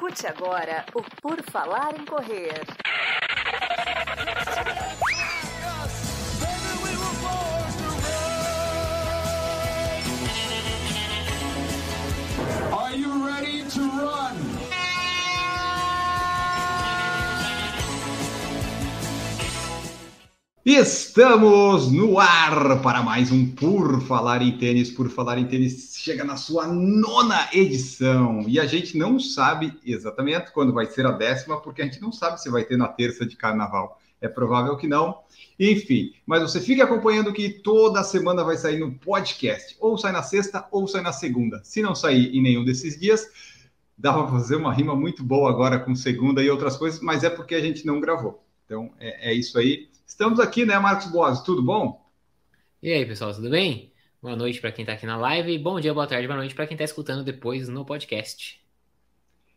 Escute agora o Por Falar em Correr. Are you ready to run? Estamos no ar para mais um Por Falar em Tênis. Por Falar em Tênis chega na sua nona edição e a gente não sabe exatamente quando vai ser a décima, porque a gente não sabe se vai ter na terça de carnaval. É provável que não. Enfim, mas você fique acompanhando que toda semana vai sair no podcast. Ou sai na sexta ou sai na segunda. Se não sair em nenhum desses dias, dá para fazer uma rima muito boa agora com segunda e outras coisas, mas é porque a gente não gravou. Então é, é isso aí. Estamos aqui, né, Marcos Boas? Tudo bom? E aí, pessoal, tudo bem? Boa noite para quem está aqui na live e bom dia, boa tarde, boa noite para quem está escutando depois no podcast.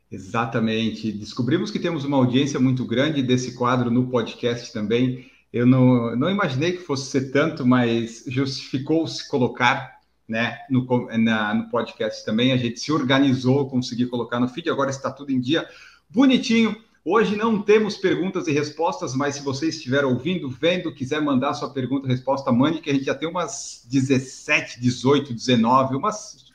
Exatamente. Descobrimos que temos uma audiência muito grande desse quadro no podcast também. Eu não, não imaginei que fosse ser tanto, mas justificou-se colocar né, no, na, no podcast também. A gente se organizou, conseguiu colocar no feed, agora está tudo em dia, bonitinho. Hoje não temos perguntas e respostas, mas se você estiver ouvindo, vendo, quiser mandar sua pergunta resposta, mande, que a gente já tem umas 17, 18, 19, umas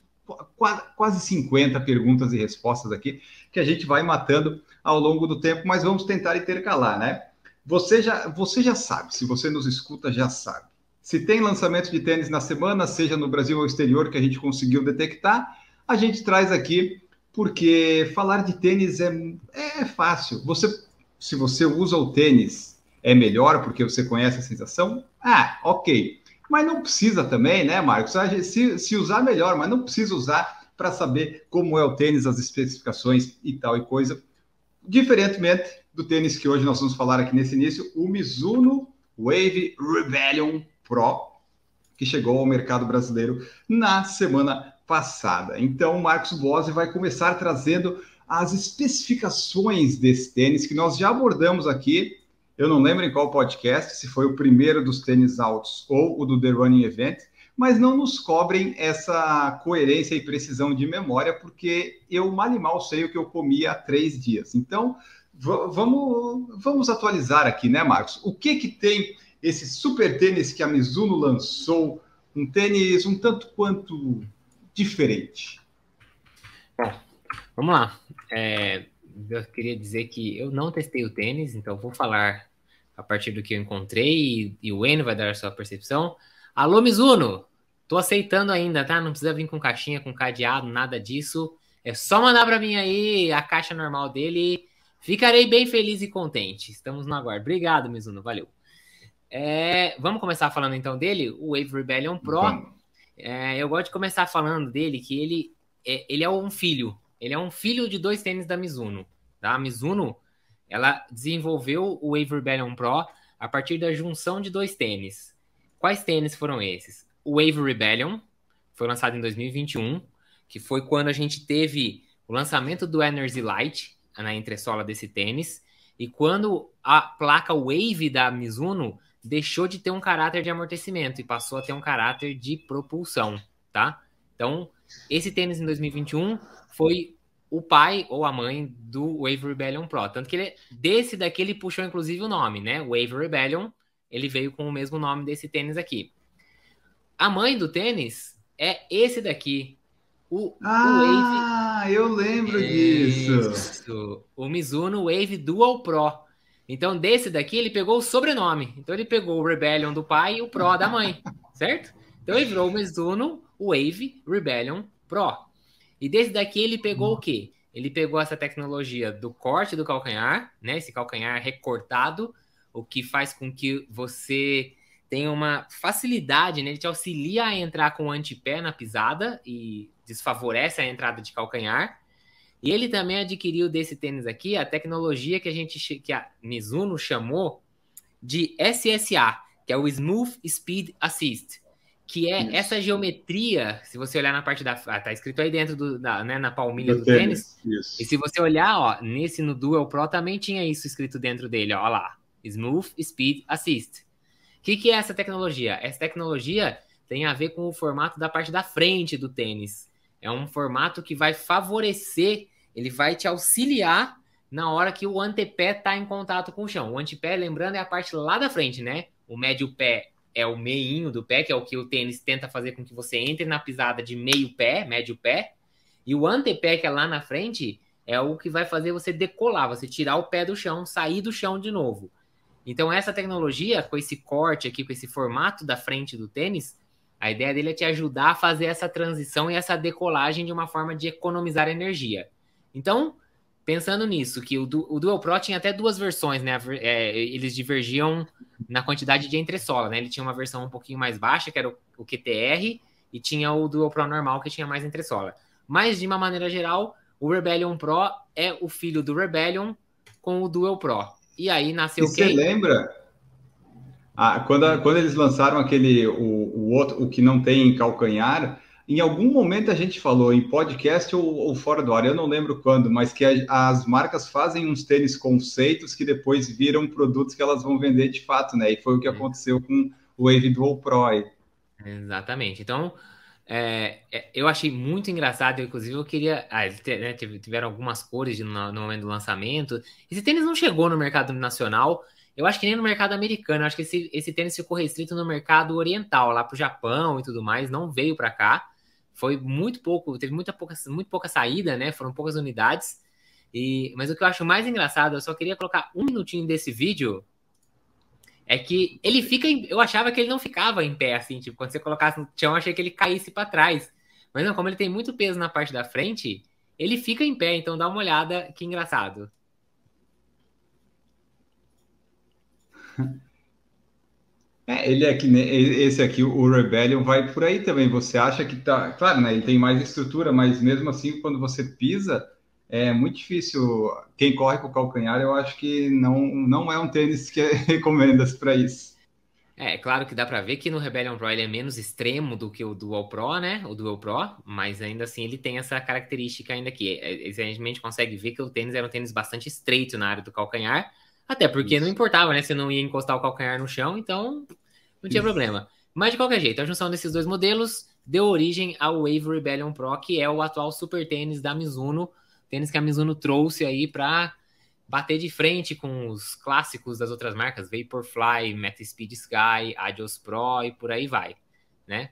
quase 50 perguntas e respostas aqui, que a gente vai matando ao longo do tempo, mas vamos tentar intercalar, né? Você já, você já sabe, se você nos escuta, já sabe. Se tem lançamento de tênis na semana, seja no Brasil ou exterior, que a gente conseguiu detectar, a gente traz aqui porque falar de tênis é, é fácil. Você, se você usa o tênis, é melhor porque você conhece a sensação? Ah, ok. Mas não precisa também, né, Marcos? Se, se usar, melhor, mas não precisa usar para saber como é o tênis, as especificações e tal e coisa. Diferentemente do tênis que hoje nós vamos falar aqui nesse início, o Mizuno Wave Rebellion Pro, que chegou ao mercado brasileiro na semana passada. Então, o Marcos Bose vai começar trazendo as especificações desse tênis que nós já abordamos aqui. Eu não lembro em qual podcast, se foi o primeiro dos tênis altos ou o do The Running Event, mas não nos cobrem essa coerência e precisão de memória, porque eu mal e mal sei o que eu comi há três dias. Então, vamos, vamos atualizar aqui, né, Marcos? O que que tem esse super tênis que a Mizuno lançou? Um tênis um tanto quanto diferente? Bom, vamos lá. É, eu queria dizer que eu não testei o tênis, então vou falar a partir do que eu encontrei e, e o Enio vai dar a sua percepção. Alô, Mizuno! Tô aceitando ainda, tá? Não precisa vir com caixinha, com cadeado, nada disso. É só mandar para mim aí a caixa normal dele. Ficarei bem feliz e contente. Estamos no aguardo. Obrigado, Mizuno. Valeu. É, vamos começar falando então dele, o Wave Rebellion Pro. É, eu gosto de começar falando dele que ele é, ele é um filho. Ele é um filho de dois tênis da Mizuno. Tá? A Mizuno ela desenvolveu o Wave Rebellion Pro a partir da junção de dois tênis. Quais tênis foram esses? O Wave Rebellion foi lançado em 2021, que foi quando a gente teve o lançamento do Energy Light na entressola desse tênis, e quando a placa Wave da Mizuno deixou de ter um caráter de amortecimento e passou a ter um caráter de propulsão, tá? Então, esse tênis em 2021 foi o pai ou a mãe do Wave Rebellion Pro. Tanto que ele, desse daqui ele puxou inclusive o nome, né? Wave Rebellion, ele veio com o mesmo nome desse tênis aqui. A mãe do tênis é esse daqui. O, ah, o Wave... eu lembro Isso. disso. O Mizuno Wave Dual Pro. Então, desse daqui, ele pegou o sobrenome. Então, ele pegou o Rebellion do pai e o Pro da mãe, certo? Então, ele virou o Mizuno Wave Rebellion Pro. E desse daqui, ele pegou o quê? Ele pegou essa tecnologia do corte do calcanhar, né? Esse calcanhar recortado, o que faz com que você tenha uma facilidade, né? Ele te auxilia a entrar com o antepé na pisada e desfavorece a entrada de calcanhar. E ele também adquiriu desse tênis aqui a tecnologia que a gente que a Mizuno chamou de SSA, que é o Smooth Speed Assist, que é Isso. essa geometria, se você olhar na parte da ah, tá escrito aí dentro do, da, né, na palmilha do, do tênis. tênis. E se você olhar, ó, nesse no Dual Pro também tinha isso escrito dentro dele, ó, ó lá, Smooth Speed Assist. O que, que é essa tecnologia? Essa tecnologia tem a ver com o formato da parte da frente do tênis. É um formato que vai favorecer ele vai te auxiliar na hora que o antepé está em contato com o chão. O antepé, lembrando, é a parte lá da frente, né? O médio pé é o meinho do pé, que é o que o tênis tenta fazer com que você entre na pisada de meio pé, médio pé. E o antepé, que é lá na frente, é o que vai fazer você decolar, você tirar o pé do chão, sair do chão de novo. Então, essa tecnologia, com esse corte aqui, com esse formato da frente do tênis, a ideia dele é te ajudar a fazer essa transição e essa decolagem de uma forma de economizar energia. Então, pensando nisso, que o, o Dual Pro tinha até duas versões, né? É, eles divergiam na quantidade de entressola, né? Ele tinha uma versão um pouquinho mais baixa, que era o, o QTR, e tinha o Dual Pro normal, que tinha mais entressola. Mas, de uma maneira geral, o Rebellion Pro é o filho do Rebellion com o Dual Pro. E aí nasceu o quê? Você lembra? Ah, quando, quando eles lançaram aquele, o, o outro, o que não tem calcanhar, em algum momento a gente falou em podcast ou, ou, fora do ar, eu não lembro quando, mas que a, as marcas fazem uns tênis conceitos que depois viram produtos que elas vão vender de fato, né? E foi o que aconteceu com o Wave Dual Pro. Aí. Exatamente. Então, é, é, eu achei muito engraçado, inclusive eu queria. Ah, né, tiveram algumas cores no, no, momento do lançamento. Esse tênis não chegou no mercado nacional, eu acho que nem no mercado americano. Acho que esse, esse tênis ficou restrito no mercado oriental, lá para o Japão e tudo mais, não veio para cá foi muito pouco, teve muita pouca, muito pouca saída, né? Foram poucas unidades. E, mas o que eu acho mais engraçado, eu só queria colocar um minutinho desse vídeo, é que ele fica, em, eu achava que ele não ficava em pé, assim, tipo, quando você colocasse no chão, eu achei que ele caísse para trás. Mas não, como ele tem muito peso na parte da frente, ele fica em pé, então dá uma olhada, que engraçado. É, ele é que esse aqui, o Rebellion, vai por aí também. Você acha que tá. Claro, né? Ele tem mais estrutura, mas mesmo assim, quando você pisa, é muito difícil. Quem corre com o calcanhar, eu acho que não, não é um tênis que recomendas para isso. É, claro que dá para ver que no Rebellion Pro ele é menos extremo do que o Dual Pro, né? O Dual Pro, mas ainda assim ele tem essa característica ainda. É, a gente consegue ver que o tênis era um tênis bastante estreito na área do calcanhar, até porque Isso. não importava, né? Você não ia encostar o calcanhar no chão, então não tinha Isso. problema. Mas de qualquer jeito, a junção desses dois modelos deu origem ao Wave Rebellion Pro, que é o atual super tênis da Mizuno, tênis que a Mizuno trouxe aí para bater de frente com os clássicos das outras marcas, Vaporfly, Meta Speed Sky, Adios Pro e por aí vai, né?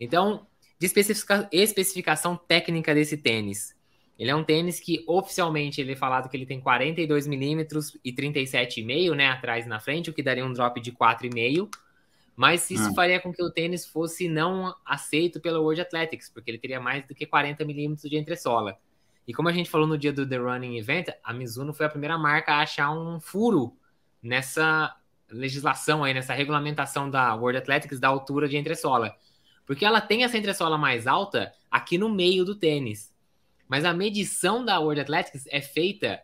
Então, de especifica especificação técnica desse tênis, ele é um tênis que oficialmente ele é falado que ele tem 42 milímetros e 37,5, né, atrás e na frente, o que daria um drop de 4,5. Mas isso ah. faria com que o tênis fosse não aceito pela World Athletics, porque ele teria mais do que 40 milímetros de entressola. E como a gente falou no dia do The Running Event, a Mizuno foi a primeira marca a achar um furo nessa legislação aí, nessa regulamentação da World Athletics da altura de entressola. Porque ela tem essa entressola mais alta aqui no meio do tênis. Mas a medição da World Athletics é feita,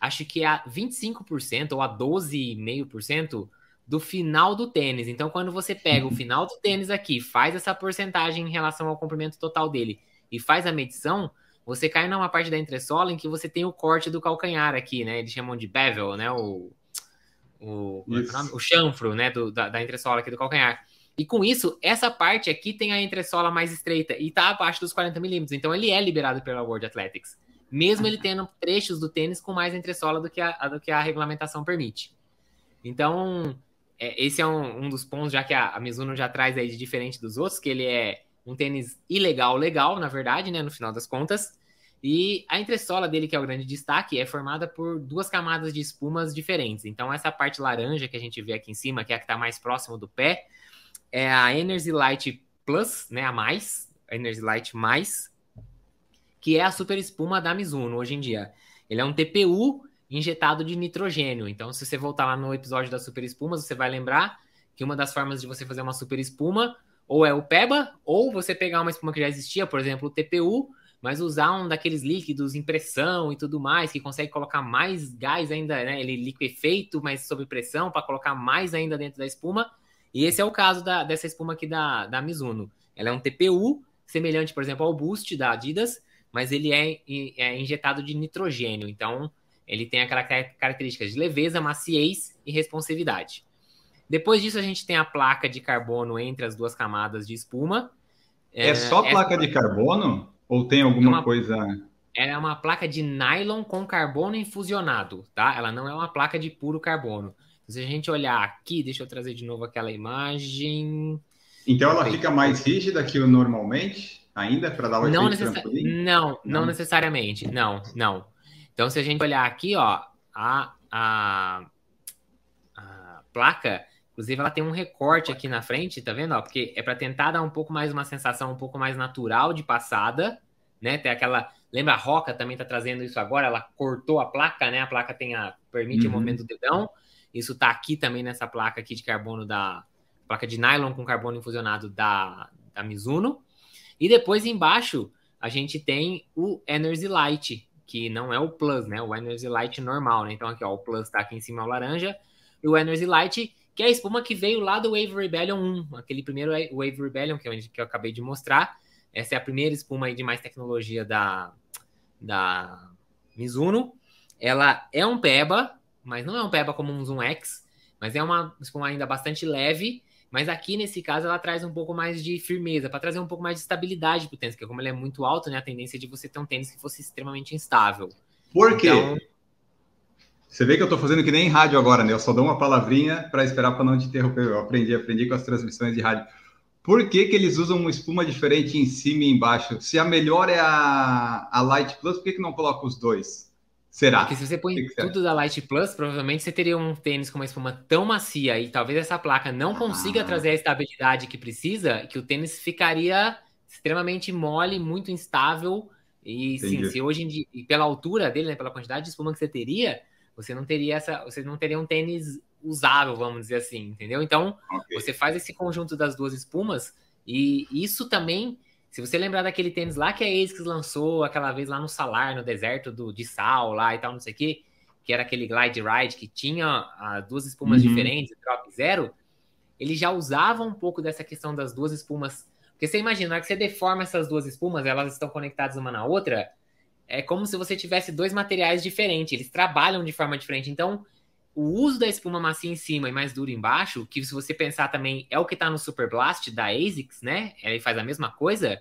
acho que a 25% ou a 12,5% do final do tênis. Então, quando você pega o final do tênis aqui, faz essa porcentagem em relação ao comprimento total dele e faz a medição, você cai numa parte da entressola em que você tem o corte do calcanhar aqui, né? Eles chamam de bevel, né? O, o, é o chanfro, né? Do, da, da entressola aqui do calcanhar. E com isso, essa parte aqui tem a entressola mais estreita e está abaixo dos 40 milímetros. Então ele é liberado pela World Athletics, mesmo ele tendo trechos do tênis com mais entressola do que a, do que a regulamentação permite. Então, é, esse é um, um, dos pontos, já que a, a Mizuno já traz aí de diferente dos outros, que ele é um tênis ilegal, legal, na verdade, né, no final das contas. E a entressola dele, que é o grande destaque, é formada por duas camadas de espumas diferentes. Então, essa parte laranja que a gente vê aqui em cima, que é a que está mais próximo do pé, é a Energy Light Plus, né, a mais, a Energy Light mais, que é a super espuma da Mizuno hoje em dia. Ele é um TPU injetado de nitrogênio. Então, se você voltar lá no episódio das super espumas, você vai lembrar que uma das formas de você fazer uma super espuma ou é o PEBA, ou você pegar uma espuma que já existia, por exemplo, o TPU, mas usar um daqueles líquidos em pressão e tudo mais, que consegue colocar mais gás ainda, né? Ele liquefeito, mas sob pressão, para colocar mais ainda dentro da espuma. E esse é o caso da, dessa espuma aqui da, da Mizuno. Ela é um TPU, semelhante, por exemplo, ao Boost da Adidas, mas ele é, é injetado de nitrogênio. Então, ele tem aquela característica de leveza, maciez e responsividade. Depois disso, a gente tem a placa de carbono entre as duas camadas de espuma. É, é só placa de carbono? Ou tem alguma uma... coisa. Ela é uma placa de nylon com carbono infusionado, tá? Ela não é uma placa de puro carbono. Se a gente olhar aqui, deixa eu trazer de novo aquela imagem. Então ela fica mais rígida que o normalmente, ainda, para dar o não efeito necessa... trampolim? Não, não, Não. necessariamente. Não, não. Então, se a gente olhar aqui, ó, a, a, a placa, inclusive, ela tem um recorte aqui na frente, tá vendo? Ó, porque é para tentar dar um pouco mais uma sensação um pouco mais natural de passada, né? Tem aquela. Lembra a Roca também tá trazendo isso agora? Ela cortou a placa, né? A placa tem a permite o Uhum. movimento do dedão. Isso tá aqui também nessa placa aqui de carbono da placa de nylon com carbono infusionado da, da Mizuno. E depois embaixo a gente tem o Energy Light, que não é o Plus, né? O Energy Light normal, né? Então aqui, ó, o Plus tá aqui em cima, é o laranja. E o Energy Light, que é a espuma que veio lá do Wave Rebellion 1, aquele primeiro Wave Rebellion que eu, que eu acabei de mostrar. Essa é a primeira espuma aí de mais tecnologia da, da Mizuno. Ela é um PEBA, mas não é um PEBA como um Zoom X, mas é uma espuma ainda bastante leve. Mas aqui, nesse caso, ela traz um pouco mais de firmeza, para trazer um pouco mais de estabilidade para o tênis, porque como ele é muito alto, né, a tendência é de você ter um tênis que fosse extremamente instável. Por quê? Então, Você vê que eu estou fazendo que nem em rádio agora, né? Eu só dou uma palavrinha para esperar para não te interromper. Eu aprendi, aprendi com as transmissões de rádio. Por que, que eles usam uma espuma diferente em cima e embaixo? Se a melhor é a, a Light Plus, por que, que não coloca os dois? Será? Porque se você põe Que tudo da Light Plus, provavelmente você teria um tênis com uma espuma tão macia e talvez essa placa não consiga Ah. trazer a estabilidade que precisa, que o tênis ficaria extremamente mole, muito instável. E sim, se hoje em dia, e pela altura dele, né, pela quantidade de espuma que você teria, você não teria essa, você não teria um tênis usável, vamos dizer assim, entendeu? Então, Ok. você faz esse conjunto das duas espumas e isso também, se você lembrar daquele tênis lá que a ASICS lançou aquela vez lá no Salar, no deserto do, de sal lá e tal, não sei o quê, que era aquele Glide Ride que tinha ah, duas espumas Uhum. diferentes, drop zero, ele já usava um pouco dessa questão das duas espumas. Porque você imagina, na hora que você deforma essas duas espumas, elas estão conectadas uma na outra, é como se você tivesse dois materiais diferentes, eles trabalham de forma diferente. Então, o uso da espuma macia em cima e mais dura embaixo, que se você pensar também é o que está no Super Blast da ASICS, né? Ele faz a mesma coisa.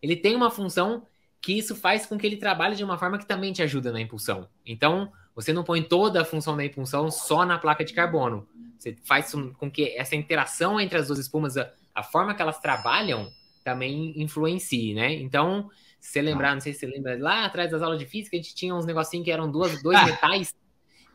Ele tem uma função que isso faz com que ele trabalhe de uma forma que também te ajuda na impulsão. Então, você não põe toda a função da impulsão só na placa de carbono. Você faz com que essa interação entre as duas espumas, a, a forma que elas trabalham, também influencie, né? Então, se você lembrar, não sei se você lembra, lá atrás das aulas de física, a gente tinha uns negocinhos que eram duas, dois metais,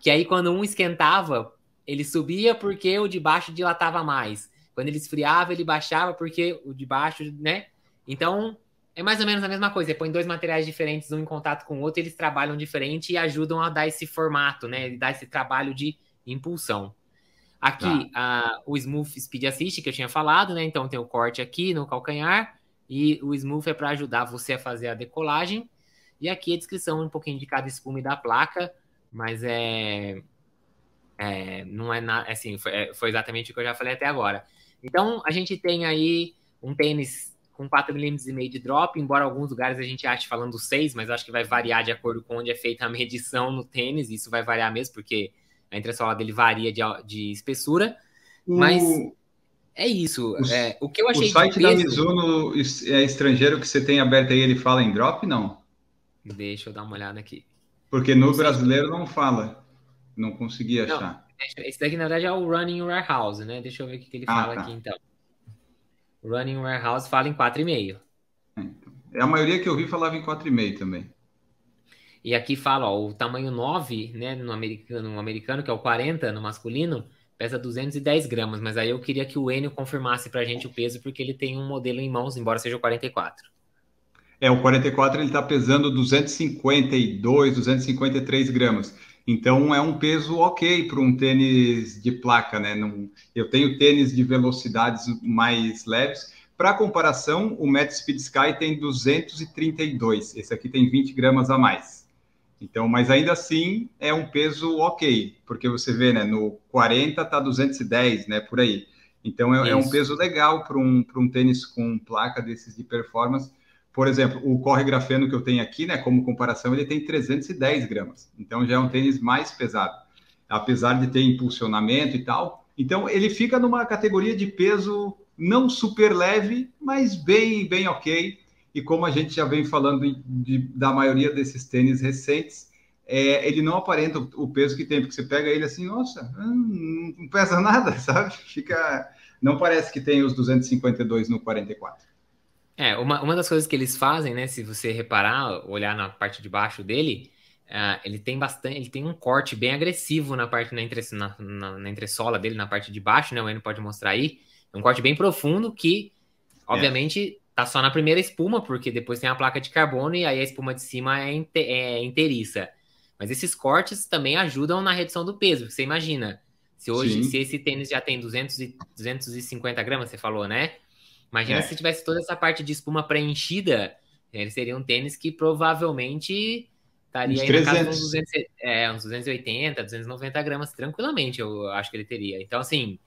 que aí quando um esquentava, ele subia porque o de baixo dilatava mais. Quando ele esfriava, ele baixava porque o de baixo, né? Então, é mais ou menos a mesma coisa. Você põe dois materiais diferentes, um em contato com o outro, eles trabalham diferente e ajudam a dar esse formato, né? Dar esse trabalho de impulsão. Aqui, a, o Smooth Speed Assist, que eu tinha falado, né? Então tem o corte aqui no calcanhar, e o Smooth é para ajudar você a fazer a decolagem. E aqui a descrição um pouquinho de cada espuma e da placa, mas é. é não é nada. Assim, foi, é, foi exatamente o que eu já falei até agora. Então, a gente tem aí um tênis com 4 milímetros e meio de drop, embora alguns lugares a gente ache falando 6, mas acho que vai variar de acordo com onde é feita a medição no tênis, isso vai variar mesmo, porque a entressola dele varia de, de espessura, mas O- é isso. o- é, o que eu O achei site de da peso... Mizuno é estrangeiro que você tem aberto aí, ele fala em drop? Não. Deixa eu dar uma olhada aqui. Porque no brasileiro não fala. Não consegui Não. achar. Deixa- Esse daqui, na verdade, é o Running Warehouse, né? Deixa eu ver o que, ele Ah, fala tá. aqui, então. Running Warehouse fala em 4,5. É a maioria que eu vi falava em 4,5 também. E aqui fala, ó, o tamanho 9, né, no americano, no americano, que é o 40, no masculino, pesa 210 gramas. Mas aí eu queria que o Enio confirmasse pra gente o peso, porque ele tem um modelo em mãos, embora seja o 44. É, o 44 ele está pesando 252, 253 gramas. Então é um peso ok para um tênis de placa, né? Não, eu tenho tênis de velocidades mais leves. Para comparação, o Met Speed Sky tem 232. Esse aqui tem 20 gramas a mais. Então, mas ainda assim é um peso ok, porque você vê, né? No 40 tá 210, né? Por aí. Então é, é um peso legal para um, para um tênis com placa desses de performance. Por exemplo, o Corre Grafeno que eu tenho aqui, né, como comparação, ele tem 310 gramas. Então já é um tênis mais pesado, apesar de ter impulsionamento e tal. Então ele fica numa categoria de peso não super leve, mas bem, bem ok. e como a gente já vem falando de, da maioria desses tênis recentes, é, ele não aparenta o, peso que tem, porque você pega ele assim, nossa, não, não pesa nada, sabe? Fica, não parece que tem os 252 no 44. É, uma, uma das coisas que eles fazem, né, se você reparar, olhar na parte de baixo dele, uh, ele tem bastante, ele tem um corte bem agressivo na parte na, entre, na, na, na entressola dele, na parte de baixo, né, o Enio pode mostrar aí, um corte bem profundo que, obviamente, é. tá só na primeira espuma, porque depois tem a placa de carbono e aí a espuma de cima é, inte, é inteiriça. Mas esses cortes também ajudam na redução do peso, você imagina, se hoje, Sim. se esse tênis já tem 200 e, 250 gramas, você falou, né? Imagina é. se tivesse toda essa parte de espuma preenchida, ele seria um tênis que provavelmente estaria aí na casa uns, 200, é, uns 280, 290 gramas tranquilamente, eu acho que ele teria. Então, assim,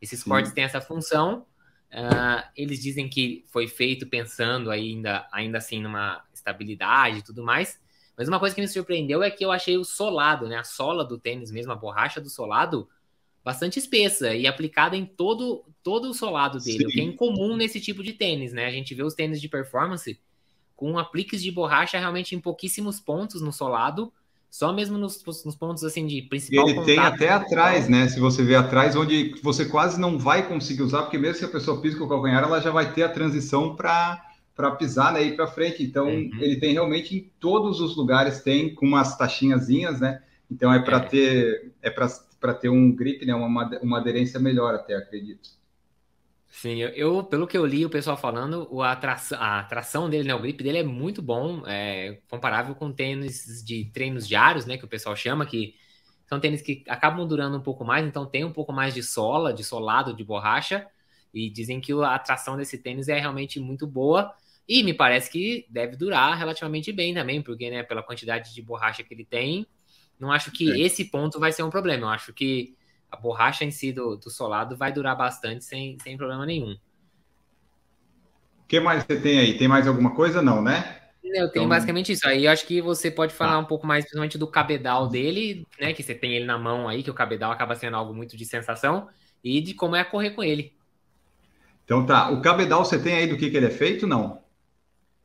esses Sim. cortes têm essa função. Uh, eles dizem que foi feito pensando ainda, ainda assim numa estabilidade e tudo mais. Mas uma coisa que me surpreendeu é que eu achei o solado, né? A sola do tênis mesmo, a borracha do solado, bastante espessa e aplicada em todo, todo o solado dele, Sim. o que é incomum nesse tipo de tênis, né? A gente vê os tênis de performance com apliques de borracha realmente em pouquíssimos pontos no solado, só mesmo nos, nos pontos assim de principal. E ele tem até atrás, né? Se você vê atrás, onde você quase não vai conseguir usar, porque mesmo se a pessoa pisa com o calcanhar, ela já vai ter a transição para para pisar né, e ir para frente. Então, uhum. ele tem realmente em todos os lugares, tem com umas taxinhazinhas, né? Então, é para é. ter é para ter um grip, né, uma, uma aderência melhor até, acredito. Sim, eu, pelo que eu li o pessoal falando, o atração, a tração dele, né, o grip dele é muito bom, é comparável com tênis de treinos diários, né, que o pessoal chama, que são tênis que acabam durando um pouco mais, então tem um pouco mais de sola, de solado, de borracha, e dizem que a tração desse tênis é realmente muito boa, e me parece que deve durar relativamente bem também, porque, né, pela quantidade de borracha que ele tem, não acho que é. esse ponto vai ser um problema, eu acho que a borracha em si do, do solado vai durar bastante sem, sem problema nenhum. O que mais você tem aí? Tem mais alguma coisa? Não, né? Eu tenho então... basicamente isso. Aí eu acho que você pode falar ah. um pouco mais, principalmente do cabedal dele, né? Que você tem ele na mão aí, que o cabedal acaba sendo algo muito de sensação, e de como é correr com ele. Então tá. O cabedal você tem aí do que, que ele é feito? Não.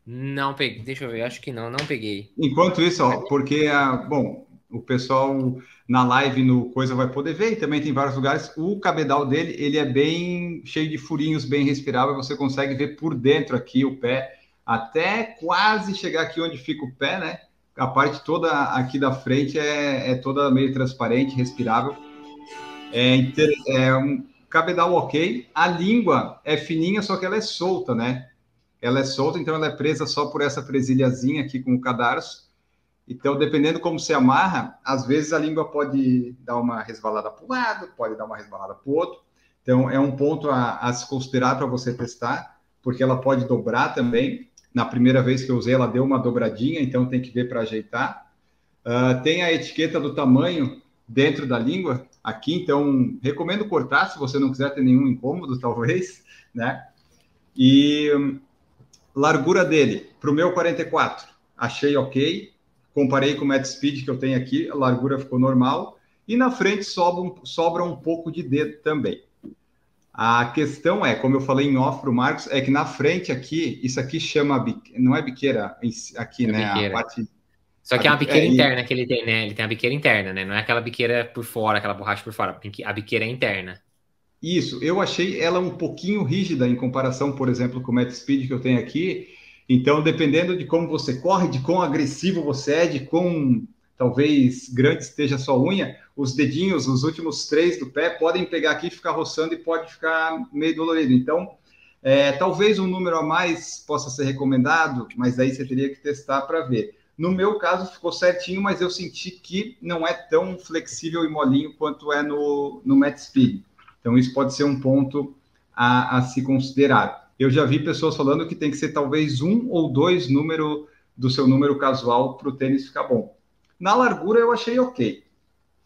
Não peguei. Deixa eu ver. Acho que não. Não peguei. Enquanto isso, ó, porque a, bom, o pessoal na live no Coisa vai poder ver, e também tem vários lugares. O cabedal dele, ele é bem cheio de furinhos, bem respirável, você consegue ver por dentro aqui o pé, até quase chegar aqui onde fica o pé, né? A parte toda aqui da frente é, é toda meio transparente, respirável. É, é um cabedal ok. A língua é fininha, só que ela é solta, né? Ela é solta, então ela é presa só por essa presilhazinha aqui com o cadarço então, dependendo como você amarra, às vezes a língua pode dar uma resvalada para um lado, pode dar uma resvalada para o outro. Então, é um ponto a, a se considerar para você testar, porque ela pode dobrar também. Na primeira vez que eu usei, ela deu uma dobradinha, então tem que ver para ajeitar. Uh, tem a etiqueta do tamanho dentro da língua aqui, então recomendo cortar se você não quiser ter nenhum incômodo, talvez, né? E largura dele, para o meu 44, achei ok comparei com o Mad Speed que eu tenho aqui, a largura ficou normal, e na frente sobra um, sobra um pouco de dedo também. A questão é, como eu falei em off para o Marcos, é que na frente aqui, isso aqui chama, não é biqueira aqui, é né? Biqueira. A parte, Só que é uma biqueira é, interna que ele tem, né? Ele tem a biqueira interna, né? Não é aquela biqueira por fora, aquela borracha por fora. A biqueira é interna. Isso, eu achei ela um pouquinho rígida em comparação, por exemplo, com o Mad Speed que eu tenho aqui, então, dependendo de como você corre, de quão agressivo você é, de quão talvez grande esteja a sua unha, os dedinhos, os últimos três do pé, podem pegar aqui, ficar roçando e pode ficar meio dolorido. Então, é, talvez um número a mais possa ser recomendado, mas aí você teria que testar para ver. No meu caso, ficou certinho, mas eu senti que não é tão flexível e molinho quanto é no, no Matt Speed. Então, isso pode ser um ponto a, a se considerar eu já vi pessoas falando que tem que ser talvez um ou dois número do seu número casual para o tênis ficar bom. Na largura eu achei ok,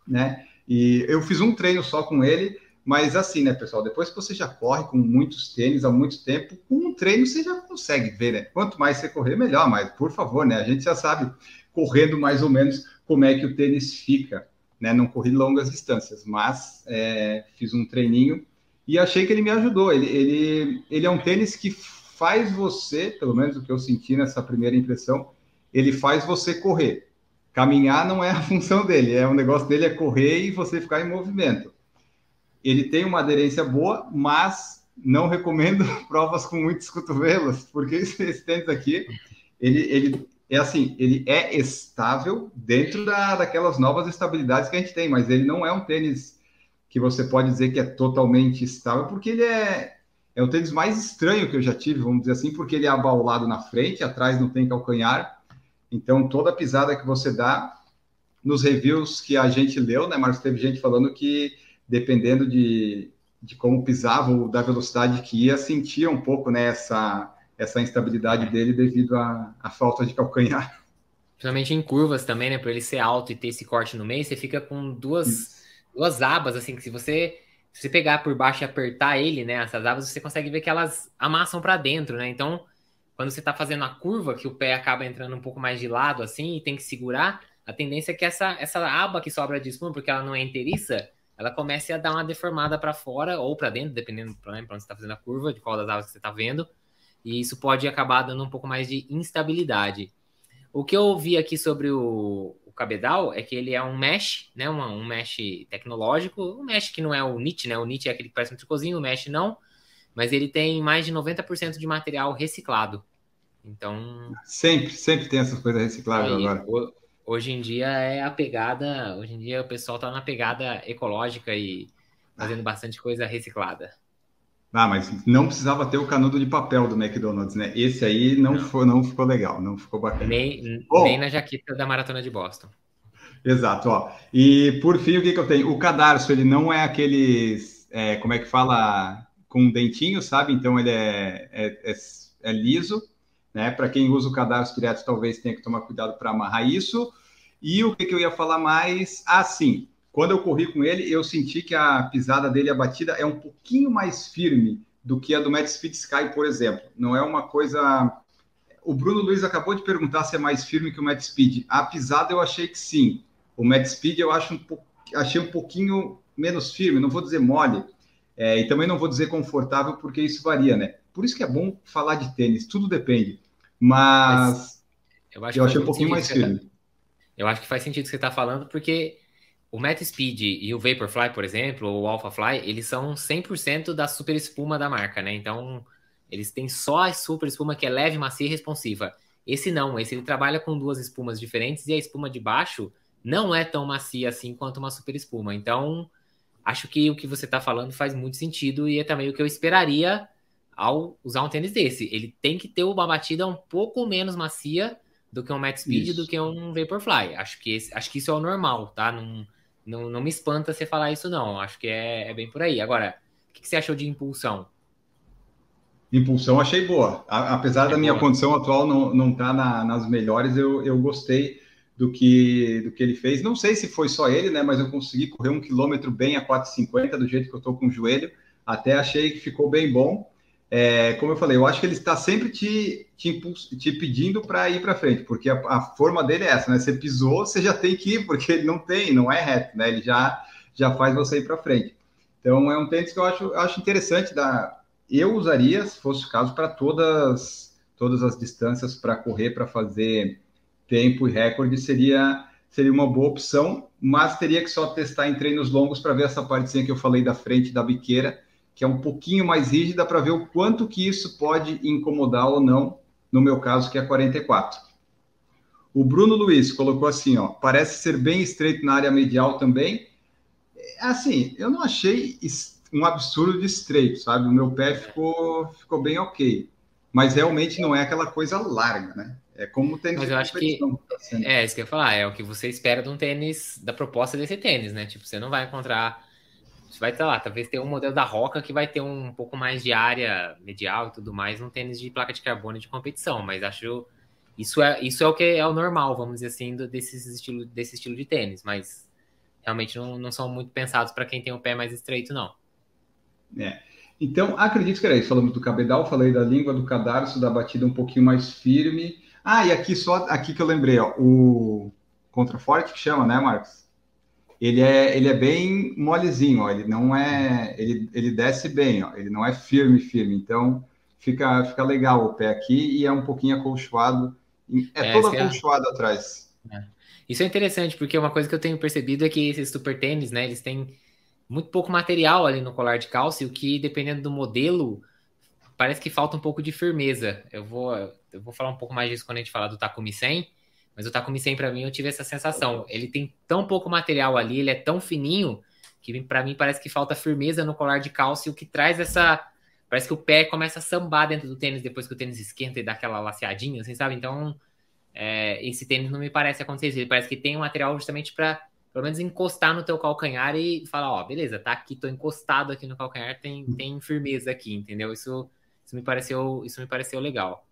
né? E eu fiz um treino só com ele, mas assim, né, pessoal? Depois que você já corre com muitos tênis há muito tempo, com um treino você já consegue ver, né? Quanto mais você correr, melhor. Mas, por favor, né? A gente já sabe correndo mais ou menos como é que o tênis fica, né? Não corri longas distâncias, mas é, fiz um treininho e achei que ele me ajudou. Ele, ele, ele é um tênis que faz você, pelo menos o que eu senti nessa primeira impressão, ele faz você correr. Caminhar não é a função dele, é o negócio dele é correr e você ficar em movimento. Ele tem uma aderência boa, mas não recomendo provas com muitos cotovelos, porque esse tênis aqui, ele, ele é assim, ele é estável dentro da, daquelas novas estabilidades que a gente tem, mas ele não é um tênis que você pode dizer que é totalmente estável, porque ele é, é o tênis mais estranho que eu já tive, vamos dizer assim, porque ele é abaulado na frente, atrás não tem calcanhar, então toda pisada que você dá, nos reviews que a gente leu, né, Marcos, teve gente falando que dependendo de, de como pisava ou da velocidade que ia, sentia um pouco né, essa, essa instabilidade dele devido à, à falta de calcanhar. Principalmente em curvas também, né? Por ele ser alto e ter esse corte no meio, você fica com duas duas abas, assim, que se você, se você pegar por baixo e apertar ele, né, essas abas, você consegue ver que elas amassam para dentro, né? Então, quando você está fazendo a curva, que o pé acaba entrando um pouco mais de lado, assim, e tem que segurar, a tendência é que essa, essa aba que sobra de espuma, porque ela não é inteiriça, ela comece a dar uma deformada para fora ou para dentro, dependendo para onde você está fazendo a curva, de qual das abas que você está vendo. E isso pode acabar dando um pouco mais de instabilidade. O que eu vi aqui sobre o, o cabedal é que ele é um mesh, né? Um, um mesh tecnológico, um mesh que não é o knit, né? O knit é aquele que parece um tricôzinho, o mesh não, mas ele tem mais de 90% de material reciclado. Então. Sempre, sempre tem essas coisas recicláveis aí, agora. Hoje em dia é a pegada. Hoje em dia o pessoal tá na pegada ecológica e fazendo ah. bastante coisa reciclada. Ah, mas não precisava ter o canudo de papel do McDonald's, né? Esse aí não, não. Foi, não ficou legal, não ficou bacana. Nem, oh, nem na jaqueta da maratona de Boston. Exato, ó. E por fim, o que, que eu tenho? O cadarço, ele não é aqueles, é, como é que fala, com dentinho, sabe? Então ele é, é, é, é liso, né? Para quem usa o cadarço direto, talvez tenha que tomar cuidado para amarrar isso. E o que, que eu ia falar mais? Ah, sim. Quando eu corri com ele, eu senti que a pisada dele, a batida, é um pouquinho mais firme do que a do Matt Speed Sky, por exemplo. Não é uma coisa. O Bruno Luiz acabou de perguntar se é mais firme que o Matt Speed. A pisada eu achei que sim. O Matt Speed eu acho um po... achei um pouquinho menos firme, não vou dizer mole. É, e também não vou dizer confortável, porque isso varia, né? Por isso que é bom falar de tênis, tudo depende. Mas, Mas eu, eu achei um pouquinho mais firme. Tá... Eu acho que faz sentido o que você está falando, porque o Matt Speed e o Vaporfly, por exemplo, ou o Alphafly, eles são 100% da super espuma da marca, né? Então, eles têm só a super espuma que é leve, macia e responsiva. Esse não, esse ele trabalha com duas espumas diferentes e a espuma de baixo não é tão macia assim quanto uma super espuma. Então, acho que o que você está falando faz muito sentido e é também o que eu esperaria ao usar um tênis desse. Ele tem que ter uma batida um pouco menos macia do que um Matt Speed isso. do que um Vaporfly. Acho que, esse, acho que isso é o normal, tá? Não, não, não me espanta você falar isso, não. Acho que é, é bem por aí. Agora, o que, que você achou de impulsão? Impulsão achei boa. A, apesar é da minha boa. condição atual não, não tá na, nas melhores, eu, eu gostei do que, do que ele fez. Não sei se foi só ele, né? Mas eu consegui correr um quilômetro bem a 4,50 do jeito que eu tô com o joelho. Até achei que ficou bem bom é, como eu falei, eu acho que ele está sempre te, te, te pedindo para ir para frente, porque a, a, forma dele é essa, né? Você pisou, você já tem que ir, porque ele não tem, não é reto, né? Ele já, já faz você ir para frente. Então é um tênis que eu acho, eu acho interessante. Da, eu usaria, se fosse o caso, para todas, todas as distâncias para correr, para fazer tempo e recorde, seria, seria uma boa opção, mas teria que só testar em treinos longos para ver essa partezinha que eu falei da frente da biqueira que é um pouquinho mais rígida para ver o quanto que isso pode incomodar ou não, no meu caso, que é 44. O Bruno Luiz colocou assim, ó, parece ser bem estreito na área medial também. É, assim, eu não achei um absurdo de estreito, sabe? O meu pé ficou, ficou bem ok. Mas realmente não é aquela coisa larga, né? É como o tênis Mas eu acho que tá é isso que eu ia falar, é o que você espera de um tênis, da proposta desse tênis, né? Tipo, você não vai encontrar vai estar lá, talvez tenha um modelo da Roca que vai ter um pouco mais de área medial e tudo mais um tênis de placa de carbono de competição, mas acho isso é isso é o que é o normal, vamos dizer assim, desse estilo, desse estilo de tênis, mas realmente não, não são muito pensados para quem tem o pé mais estreito, não. É. Então, acredito que era isso. Falamos do cabedal, falei da língua, do cadarço, da batida um pouquinho mais firme. Ah, e aqui só aqui que eu lembrei, ó, o contraforte que chama, né, Marcos? Ele é, ele é bem molezinho, ó, ele não é, ele, ele desce bem, ó, ele não é firme, firme, então fica, fica legal o pé aqui e é um pouquinho acolchoado. É, é todo é acolchoado é... atrás. É. Isso é interessante, porque uma coisa que eu tenho percebido é que esses super tênis, né, eles têm muito pouco material ali no colar de calça, o que, dependendo do modelo, parece que falta um pouco de firmeza. Eu vou, eu vou falar um pouco mais disso quando a gente falar do Takumi 100, mas o Takumi 100 para mim eu tive essa sensação. Ele tem tão pouco material ali, ele é tão fininho que para mim parece que falta firmeza no colar de calça, o que traz essa parece que o pé começa a sambar dentro do tênis depois que o tênis esquenta e dá aquela laceadinha, assim, sabe? Então, é, esse tênis não me parece acontecer isso. Ele parece que tem um material justamente para pelo menos encostar no teu calcanhar e falar, ó, beleza, tá aqui, tô encostado aqui no calcanhar, tem, tem firmeza aqui, entendeu? Isso, isso me pareceu, isso me pareceu legal.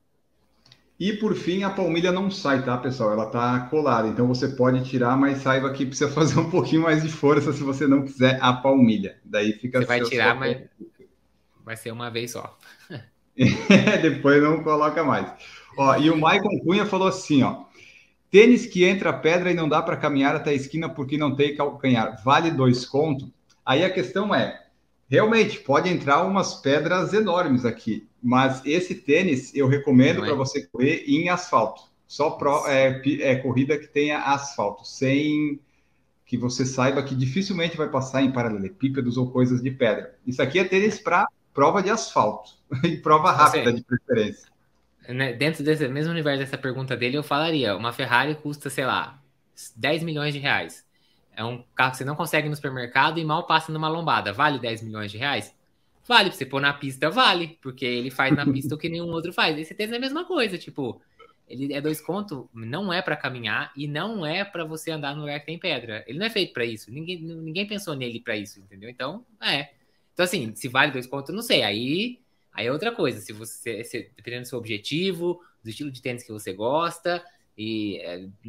E por fim, a palmilha não sai, tá, pessoal? Ela tá colada, então você pode tirar, mas saiba que precisa fazer um pouquinho mais de força se você não quiser a palmilha. Daí fica Você vai tirar, mas vai ser uma vez só. Depois não coloca mais. Ó, e o Maicon Cunha falou assim, ó: Tênis que entra pedra e não dá para caminhar até a esquina porque não tem calcanhar. Vale dois conto? Aí a questão é, realmente, pode entrar umas pedras enormes aqui, mas esse tênis eu recomendo para é? você correr em asfalto. Só pro, é, é, corrida que tenha asfalto, sem que você saiba que dificilmente vai passar em paralelepípedos ou coisas de pedra. Isso aqui é tênis para prova de asfalto, e prova rápida de preferência né, dentro desse mesmo universo dessa pergunta dele, eu falaria: uma Ferrari custa, sei lá, 10 milhões de reais. É um carro que você não consegue no supermercado e mal passa numa lombada. Vale 10 milhões de reais? Vale, pra você pôr na pista, vale, porque ele faz na pista o que nenhum outro faz. Esse tênis é a mesma coisa, tipo, ele é dois contos, não é para caminhar e não é para você andar no lugar que tem pedra. Ele não é feito para isso. Ninguém, ninguém pensou nele para isso, entendeu? Então, é. Então, assim, se vale dois contos, não sei. Aí Aí é outra coisa, se você, se, dependendo do seu objetivo, do estilo de tênis que você gosta, e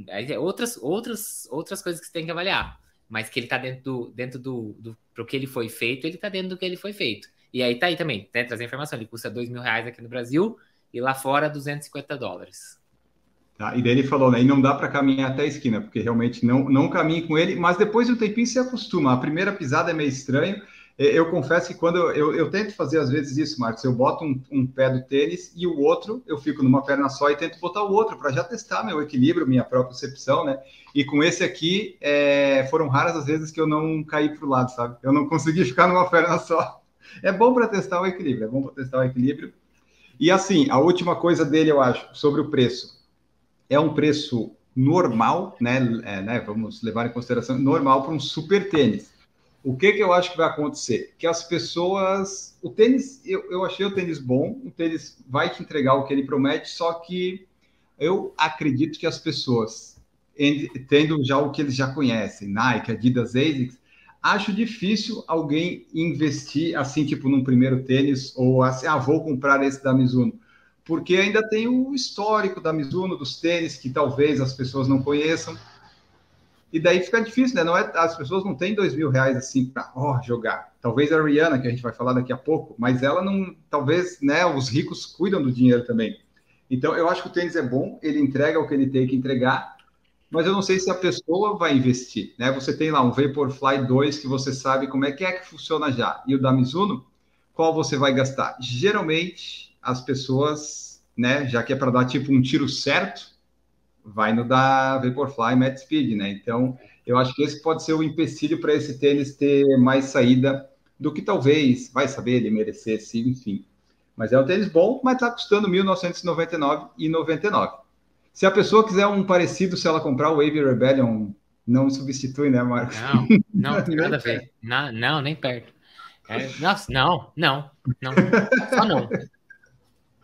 é, é outras, outras, outras coisas que você tem que avaliar. Mas que ele está dentro do, dentro do, do pro que ele foi feito, ele está dentro do que ele foi feito. E aí tá aí também, né, trazer informação, ele custa dois mil reais aqui no Brasil e lá fora 250 dólares. Tá, e daí ele falou, né? E não dá para caminhar até a esquina, porque realmente não, não caminhe com ele, mas depois de um tempinho se acostuma. A primeira pisada é meio estranho, eu confesso que quando eu, eu, eu, tento fazer às vezes isso, Marcos, eu boto um, um, pé do tênis e o outro, eu fico numa perna só e tento botar o outro para já testar meu equilíbrio, minha própria percepção, né? E com esse aqui, é, foram raras as vezes que eu não caí para o lado, sabe? Eu não consegui ficar numa perna só. É bom para testar o equilíbrio, é bom para testar o equilíbrio. E assim, a última coisa dele, eu acho, sobre o preço. É um preço normal, né? É, né vamos levar em consideração, normal para um super tênis o que, que eu acho que vai acontecer? Que as pessoas. O tênis, eu, eu achei o tênis bom, o tênis vai te entregar o que ele promete, só que eu acredito que as pessoas, tendo já o que eles já conhecem, Nike, Adidas, ASICS, acho difícil alguém investir assim, tipo, num primeiro tênis, ou assim, ah, vou comprar esse da Mizuno. Porque ainda tem o histórico da Mizuno, dos tênis, que talvez as pessoas não conheçam. E daí fica difícil, né? Não é, as pessoas não têm dois mil reais assim para oh, jogar. Talvez a Rihanna, que a gente vai falar daqui a pouco, mas ela não. Talvez, né? Os ricos cuidam do dinheiro também. Então, eu acho que o tênis é bom, ele entrega o que ele tem que entregar, mas eu não sei se a pessoa vai investir, né? Você tem lá um Vaporfly 2 que você sabe como é que é que funciona já, e o da Mizuno, qual você vai gastar? Geralmente, as pessoas, né, já que é para dar tipo um tiro certo, vai no da Vaporfly Matt Speed, né? Então, eu acho que esse pode ser o empecilho para esse tênis ter mais saída do que talvez, vai saber, ele merecesse, enfim. Mas é um tênis bom, mas está custando R$ 1.999,99. Se a pessoa quiser um parecido, se ela comprar o Wave Rebellion, não substitui, né, Marcos? Não, não, nada a ver. Não, não, nem perto. É, nossa, não, não, não. Só não.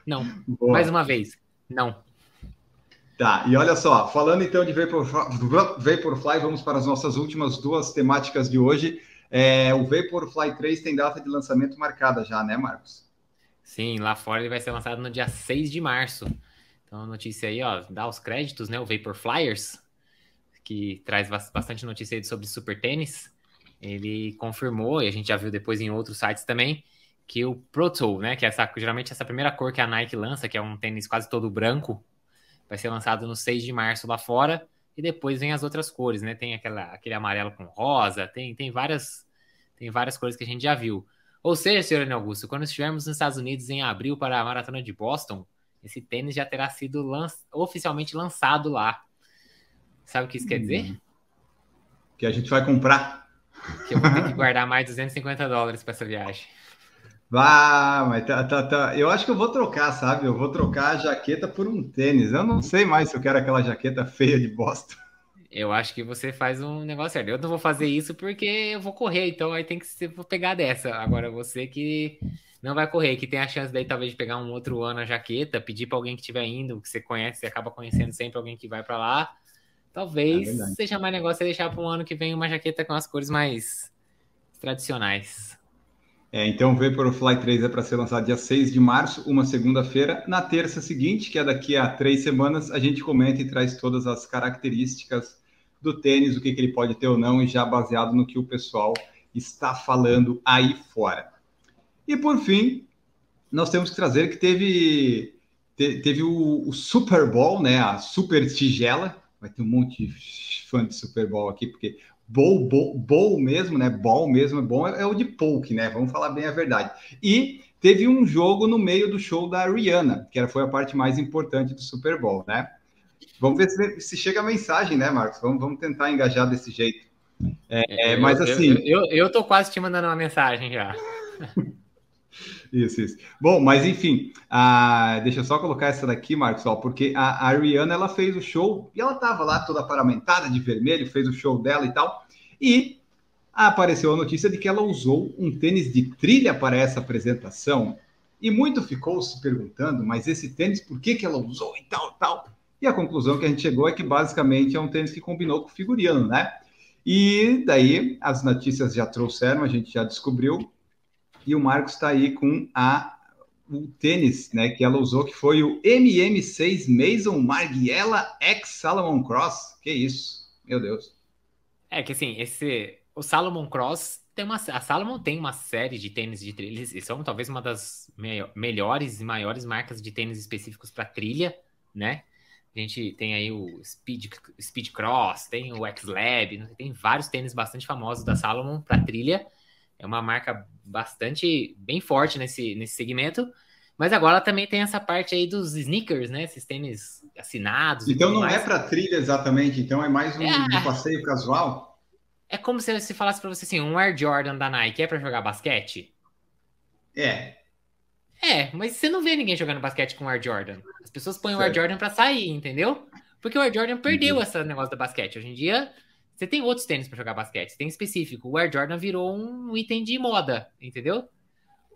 Não. Boa. Mais uma vez, não. Tá, e olha só, falando então de Vaporfly, vamos para as nossas últimas duas temáticas de hoje. É, o Vaporfly 3 tem data de lançamento marcada já, né, Marcos? Sim, lá fora ele vai ser lançado no dia 6 de março. Então, a notícia aí, ó, dá os créditos, né? O Vaporflyers, que traz bastante notícia aí sobre super tênis. Ele confirmou, e a gente já viu depois em outros sites também, que o Proto, né? Que é essa, geralmente essa primeira cor que a Nike lança, que é um tênis quase todo branco, vai ser lançado no 6 de março lá fora, e depois vem as outras cores, né? Tem aquela, aquele amarelo com rosa, tem, tem várias tem várias cores que a gente já viu. Ou seja, senhor Augusto, quando estivermos nos Estados Unidos em abril para a maratona de Boston, esse tênis já terá sido lan oficialmente lançado lá. Sabe o que isso hum. quer dizer? Hum. Que a gente vai comprar. Que eu vou ter que guardar mais 250 dólares para essa viagem. Vá, mas tá, tá, tá. Eu acho que eu vou trocar, sabe? Eu vou trocar a jaqueta por um tênis. Eu não sei mais se eu quero aquela jaqueta feia de Boston. Eu acho que você faz um negócio certo. Eu não vou fazer isso porque eu vou correr, então aí tem que ser, pegar dessa. Agora você que não vai correr, que tem a chance daí talvez de pegar um outro ano a jaqueta, pedir para alguém que estiver indo, que você conhece, você acaba conhecendo sempre alguém que vai para lá. Talvez é seja mais negócio deixar para um ano que vem uma jaqueta com as cores mais tradicionais. É, então, o Vaporfly 3 é para ser lançado dia 6 de março, uma segunda-feira. Na terça seguinte, que é daqui a três semanas, a gente comenta e traz todas as características do tênis, o que, que ele pode ter ou não, e já baseado no que o pessoal está falando aí fora. E por fim, nós temos que trazer que teve, te, teve o, o, Super Bowl, né? A Super Tigela. Vai ter um monte de fã de Super Bowl aqui, porque bowl, bowl, bowl mesmo, né? Ball mesmo é bom, é, é o de poke, né? Vamos falar bem a verdade. E teve um jogo no meio do show da Rihanna, que era, foi a parte mais importante do Super Bowl, né? Vamos ver se, se chega a mensagem, né, Marcos? Vamos, vamos tentar engajar desse jeito. É, é, mas assim. Eu, eu, eu, tô quase te mandando uma mensagem já. Isso, isso. Bom, mas enfim, a... deixa eu só colocar essa daqui, Marcos, ó, porque a, a Rihanna ela fez o show e ela tava lá toda paramentada de vermelho, fez o show dela e tal. E apareceu a notícia de que ela usou um tênis de trilha para essa apresentação. E muito ficou se perguntando, mas esse tênis, por que, que ela usou e tal, tal? E a conclusão que a gente chegou é que basicamente é um tênis que combinou com o figurino, né? E daí as notícias já trouxeram, a gente já descobriu e o Marcos está aí com a, o tênis né, que ela usou, que foi o MM6 Mason Margiela X Salomon Cross. Que isso, meu Deus. É que assim, esse, o Salomon Cross tem uma, a Salomon tem uma série de tênis de trilha, e são talvez uma das me, melhores e maiores marcas de tênis específicos para trilha, né? A gente tem aí o Speed, Speed Cross, tem o X-Lab, tem vários tênis bastante famosos da Salomon para trilha é uma marca bastante bem forte nesse, nesse segmento. Mas agora também tem essa parte aí dos sneakers, né? Esses tênis assinados. Então não é mais. é para trilha exatamente, então é mais um, é, um passeio casual. É como se se falasse para você assim, um Air Jordan da Nike é para jogar basquete? É. É, mas você não vê ninguém jogando basquete com Air Jordan. As pessoas põem certo. o Air Jordan para sair, entendeu? Porque o Air Jordan perdeu uhum. esse negócio do basquete. Hoje em dia, você tem outros tênis para jogar basquete, tem específico. O Air Jordan virou um item de moda, entendeu?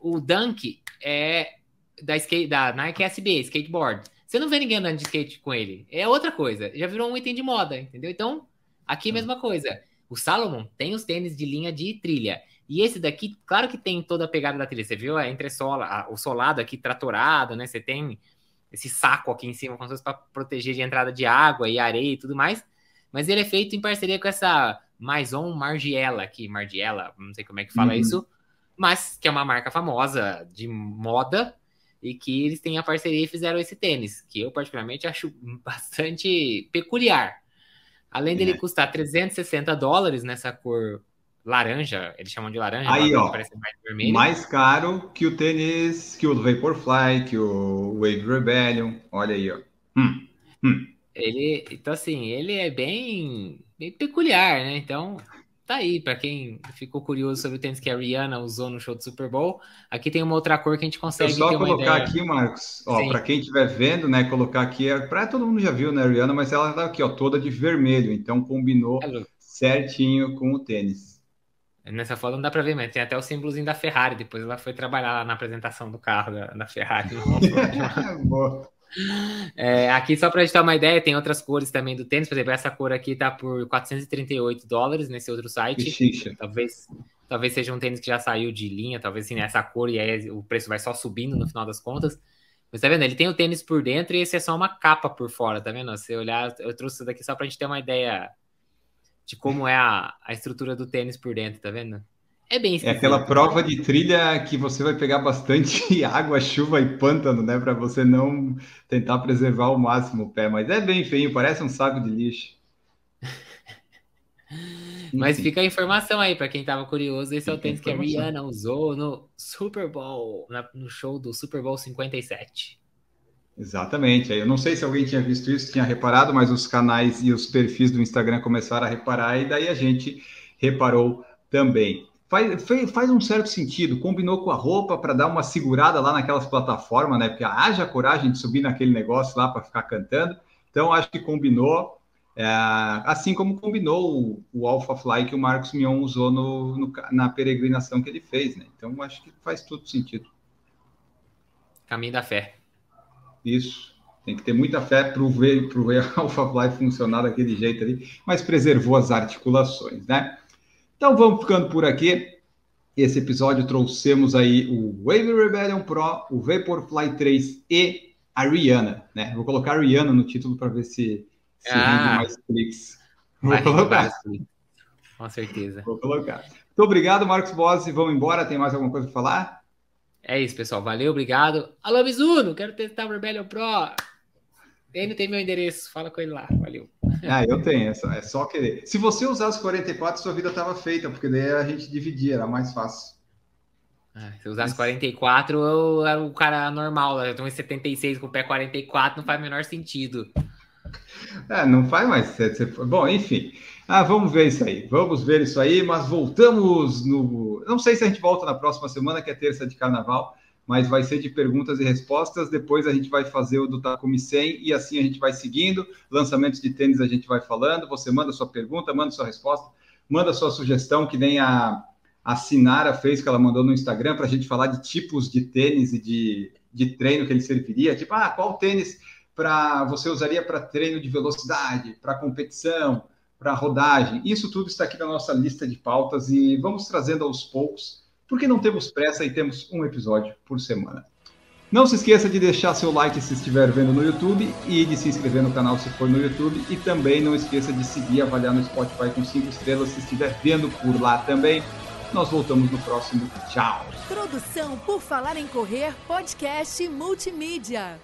O Dunk é da, skate, da Nike SB, skateboard. Você não vê ninguém andando de skate com ele. É outra coisa. Já virou um item de moda, entendeu? Então, aqui a mesma coisa. O Salomon tem os tênis de linha de trilha. E esse daqui, claro que tem toda a pegada da trilha. Você viu a entressola, a, o solado aqui tratorado, né? Você tem esse saco aqui em cima, como se fosse para proteger de entrada de água e areia e tudo mais. Mas ele é feito em parceria com essa Maison Margiela, que Margiela, não sei como é que fala uhum. isso, mas que é uma marca famosa de moda e que eles têm a parceria e fizeram esse tênis, que eu particularmente acho bastante peculiar. Além dele é. custar 360 dólares nessa cor laranja, eles chamam de laranja, aí ó, mais, mais caro que o tênis, que o Vaporfly, que o Wave Rebellion, olha aí ó. Hum, hum. Ele, então assim, ele é bem, bem peculiar, né? Então, tá aí, para quem ficou curioso sobre o tênis que a Rihanna usou no show do Super Bowl, aqui tem uma outra cor que a gente consegue Eu só colocar aqui, Marcos, ó, para quem estiver vendo, né, colocar aqui, é, para todo mundo já viu, né, a Rihanna, mas ela tá aqui, ó, toda de vermelho, então combinou é certinho com o tênis. Nessa foto não dá para ver, mas tem até o símbolozinho da Ferrari. Depois ela foi trabalhar na apresentação do carro da, da Ferrari. Boa. É, aqui, só para a gente ter uma ideia, tem outras cores também do tênis. Por exemplo, essa cor aqui tá por 438 dólares nesse outro site. Talvez, talvez seja um tênis que já saiu de linha, talvez assim, nessa cor, e aí o preço vai só subindo no final das contas. Mas tá vendo? Ele tem o tênis por dentro e esse é só uma capa por fora, tá vendo? Se olhar, eu trouxe isso daqui só para a gente ter uma ideia de como é a, a estrutura do tênis por dentro, tá vendo? É bem É aquela prova de trilha que você vai pegar bastante água, chuva e pântano, né? Para você não tentar preservar ao máximo o pé. Mas é bem feio, parece um saco de lixo. Mas fica a informação aí para quem tava curioso. Esse é o tênis que a Rihanna usou no Super Bowl, na, no show do Super Bowl 57. Exatamente. Eu não sei se alguém tinha visto isso, tinha reparado, mas os canais e os perfis do Instagram começaram a reparar e daí a gente reparou também. Faz, faz um certo sentido, combinou com a roupa para dar uma segurada lá naquelas plataformas, né? Porque haja coragem de subir naquele negócio lá para ficar cantando. Então, acho que combinou, é, assim como combinou o, o Alpha Fly que o Marcos Mion usou no, no, na peregrinação que ele fez, né? Então, acho que faz todo sentido. Caminho da fé. Isso. Tem que ter muita fé para o Alpha Fly funcionar daquele jeito ali, mas preservou as articulações, né? Então vamos ficando por aqui. Esse episódio trouxemos aí o Wave Rebellion Pro, o Vaporfly 3 e a Rihanna, né? Vou colocar a Rihanna no título para ver se, se ah, rende mais cliques. Vou colocar. Com certeza. Vou colocar. Muito obrigado, Marcos Bossi. Vamos embora. Tem mais alguma coisa para falar? É isso, pessoal. Valeu, obrigado. Alô, Mizuno, quero testar o Rebellion Pro. Ele tem meu endereço, fala com ele lá. Valeu. Ah, eu tenho, é só, é só querer. Se você usasse 44, sua vida estava feita, porque daí a gente dividia, era mais fácil. Ah, se usasse 44, eu era o cara normal. Eu tenho 76 com o pé 44, não faz o menor sentido. É, não faz mais. Bom, enfim. Ah, vamos ver isso aí. Vamos ver isso aí, mas voltamos no. Não sei se a gente volta na próxima semana, que é terça de carnaval mas vai ser de perguntas e respostas. Depois a gente vai fazer o do Takumi 100 e assim a gente vai seguindo. Lançamentos de tênis a gente vai falando. Você manda sua pergunta, manda sua resposta, manda sua sugestão, que nem a, a Sinara fez, que ela mandou no Instagram, para a gente falar de tipos de tênis e de, de treino que ele serviria. Tipo, ah, qual tênis para você usaria para treino de velocidade, para competição, para rodagem? Isso tudo está aqui na nossa lista de pautas e vamos trazendo aos poucos porque não temos pressa e temos um episódio por semana. Não se esqueça de deixar seu like se estiver vendo no YouTube e de se inscrever no canal se for no YouTube. E também não esqueça de seguir e avaliar no Spotify com 5 estrelas se estiver vendo por lá também. Nós voltamos no próximo. Tchau. Produção por Falar em Correr, podcast multimídia.